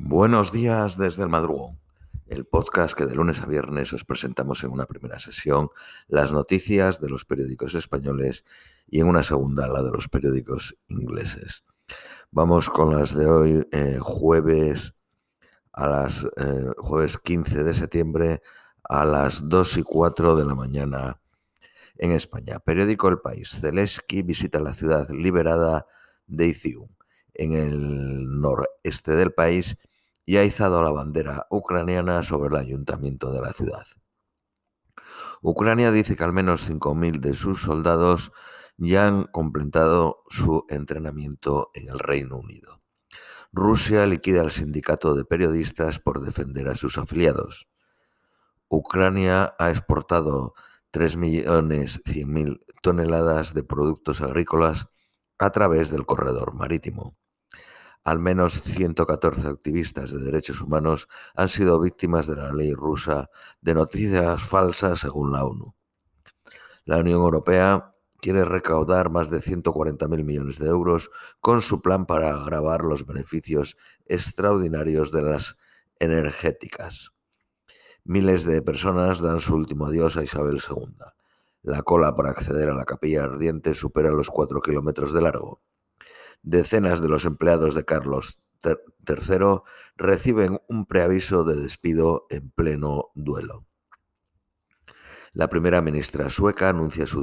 Buenos días desde el madrugón, el podcast que de lunes a viernes os presentamos en una primera sesión las noticias de los periódicos españoles y en una segunda la de los periódicos ingleses. Vamos con las de hoy, eh, jueves a las eh, jueves 15 de septiembre a las 2 y 4 de la mañana en España. Periódico El País. Zelensky visita la ciudad liberada de Izium en el noreste del país y ha izado la bandera ucraniana sobre el ayuntamiento de la ciudad. Ucrania dice que al menos 5.000 de sus soldados ya han completado su entrenamiento en el Reino Unido. Rusia liquida al sindicato de periodistas por defender a sus afiliados. Ucrania ha exportado 3.100.000 toneladas de productos agrícolas a través del corredor marítimo. Al menos 114 activistas de derechos humanos han sido víctimas de la ley rusa de noticias falsas según la ONU. La Unión Europea quiere recaudar más de 140.000 millones de euros con su plan para agravar los beneficios extraordinarios de las energéticas. Miles de personas dan su último adiós a Isabel II. La cola para acceder a la capilla ardiente supera los 4 kilómetros de largo. Decenas de los empleados de Carlos III reciben un preaviso de despido en pleno duelo. La primera ministra sueca anuncia su,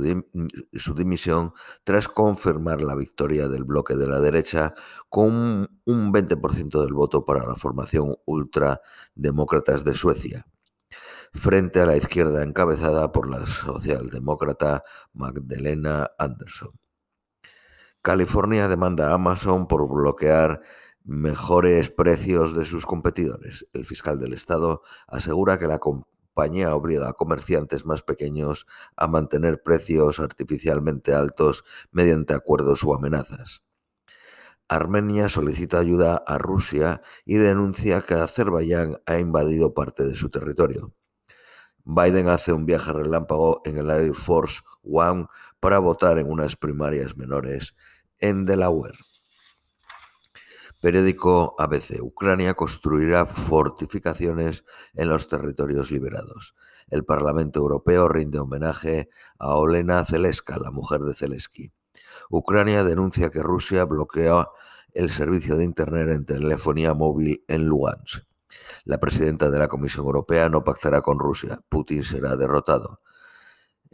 dimisión tras confirmar la victoria del bloque de la derecha con un 20% del voto para la formación ultrademócratas de Suecia, frente a la izquierda encabezada por la socialdemócrata Magdalena Andersson. California demanda a Amazon por bloquear mejores precios de sus competidores. El fiscal del estado asegura que la compañía obliga a comerciantes más pequeños a mantener precios artificialmente altos mediante acuerdos o amenazas. Armenia solicita ayuda a Rusia y denuncia que Azerbaiyán ha invadido parte de su territorio. Biden hace un viaje relámpago en el Air Force One para votar en unas primarias menores en Delaware. Periódico ABC. Ucrania construirá fortificaciones en los territorios liberados. El Parlamento Europeo rinde homenaje a Olena Zeleska, la mujer de Zelensky. Ucrania denuncia que Rusia bloquea el servicio de Internet en telefonía móvil en Lugansk. La presidenta de la Comisión Europea no pactará con Rusia. Putin será derrotado.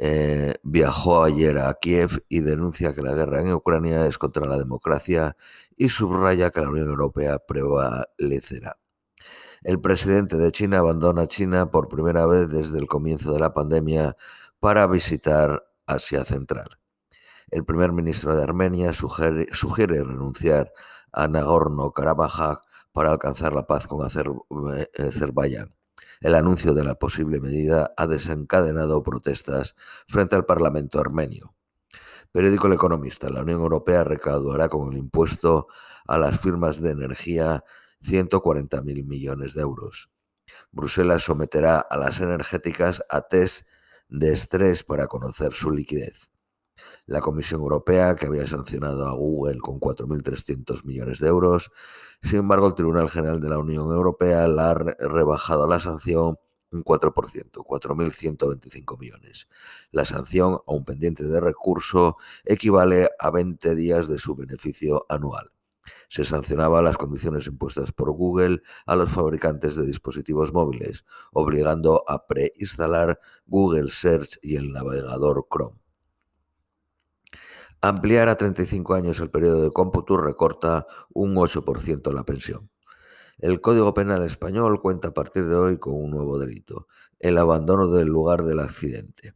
Eh, viajó ayer a Kiev y denuncia que la guerra en Ucrania es contra la democracia y subraya que la Unión Europea prevalecerá. El presidente de China abandona China por primera vez desde el comienzo de la pandemia para visitar Asia Central. El primer ministro de Armenia sugiere, renunciar a Nagorno-Karabaj para alcanzar la paz con eh, Azerbaiyán. El anuncio de la posible medida ha desencadenado protestas frente al Parlamento armenio. Periódico El Economista. La Unión Europea recaudará con el impuesto a las firmas de energía 140.000 millones de euros. Bruselas someterá a las energéticas a test de estrés para conocer su liquidez. La Comisión Europea, que había sancionado a Google con 4.300 millones de euros, sin embargo, el Tribunal General de la Unión Europea la ha rebajado la sanción un 4%, 4.125 millones. La sanción, aún pendiente de recurso, equivale a 20 días de su beneficio anual. Se sancionaba las condiciones impuestas por Google a los fabricantes de dispositivos móviles, obligando a preinstalar Google Search y el navegador Chrome. Ampliar a 35 años el periodo de cómputo recorta un 8% la pensión. El Código Penal español cuenta a partir de hoy con un nuevo delito, el abandono del lugar del accidente.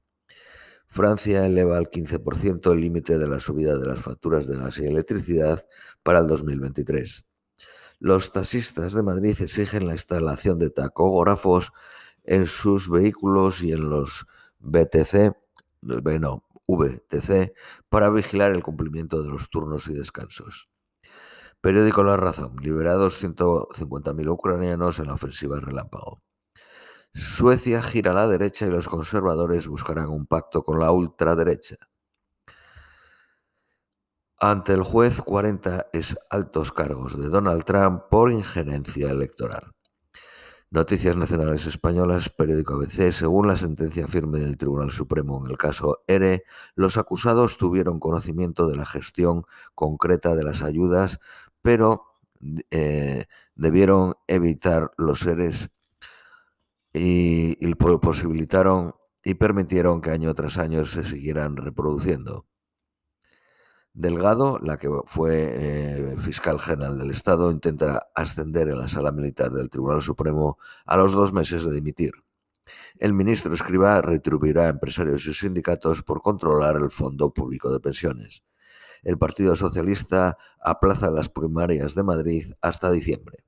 Francia eleva al 15% el límite de la subida de las facturas de gas y electricidad para el 2023. Los taxistas de Madrid exigen la instalación de tacógrafos en sus vehículos y en los BTC, bueno, VTC para vigilar el cumplimiento de los turnos y descansos. Periódico La Razón. Liberados 150.000 ucranianos en la ofensiva relámpago. Suecia gira a la derecha y los conservadores buscarán un pacto con la ultraderecha. ante el juez 40 es altos cargos de Donald Trump por injerencia electoral. Noticias Nacionales Españolas, periódico ABC, según la sentencia firme del Tribunal Supremo en el caso ERE, los acusados tuvieron conocimiento de la gestión concreta de las ayudas, pero eh, debieron evitar los seres y, y posibilitaron y permitieron que año tras año se siguieran reproduciendo. Delgado, la que fue eh, fiscal general del Estado, intenta ascender en la sala militar del Tribunal Supremo a los dos meses de dimitir. El ministro Escriba retribuirá a empresarios y sindicatos por controlar el Fondo Público de Pensiones. El Partido Socialista aplaza las primarias de Madrid hasta diciembre.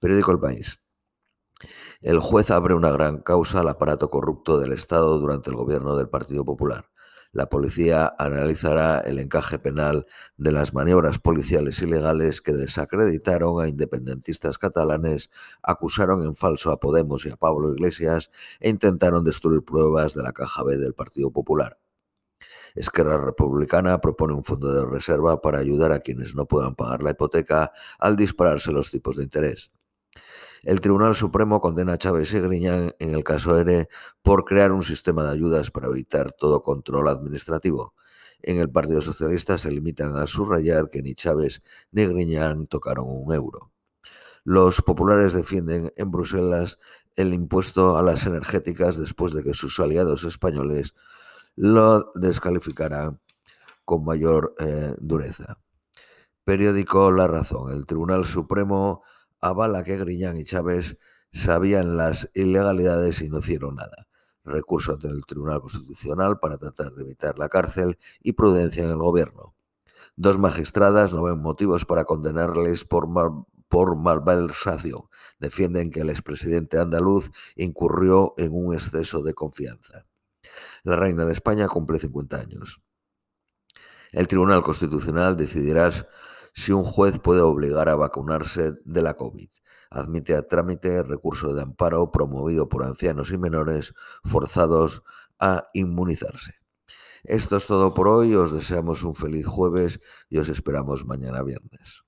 Periódico El País. El juez abre una gran causa al aparato corrupto del Estado durante el gobierno del Partido Popular la policía analizará el encaje penal de las maniobras policiales ilegales que desacreditaron a independentistas catalanes, acusaron en falso a Podemos y a Pablo Iglesias e intentaron destruir pruebas de la caja B del Partido Popular. Esquerra Republicana propone un fondo de reserva para ayudar a quienes no puedan pagar la hipoteca al dispararse los tipos de interés. El Tribunal Supremo condena a Chávez y Griñán en el caso ERE por crear un sistema de ayudas para evitar todo control administrativo. En el Partido Socialista se limitan a subrayar que ni Chávez ni Griñán tocaron un euro. Los populares defienden en Bruselas el impuesto a las energéticas después de que sus aliados españoles lo descalificaran con mayor eh, dureza. Periódico La Razón. El Tribunal Supremo avala que Griñán y Chávez sabían las ilegalidades y no hicieron nada. Recurso ante el Tribunal Constitucional para tratar de evitar la cárcel y prudencia en el gobierno. Dos magistradas no ven motivos para condenarles por, por malversación. Defienden que el expresidente andaluz incurrió en un exceso de confianza. La reina de España cumple 50 años. El Tribunal Constitucional decidirá si un juez puede obligar a vacunarse de la COVID. Admite a trámite recurso de amparo promovido por ancianos y menores forzados a inmunizarse. Esto es todo por hoy, os deseamos un feliz jueves y os esperamos mañana viernes.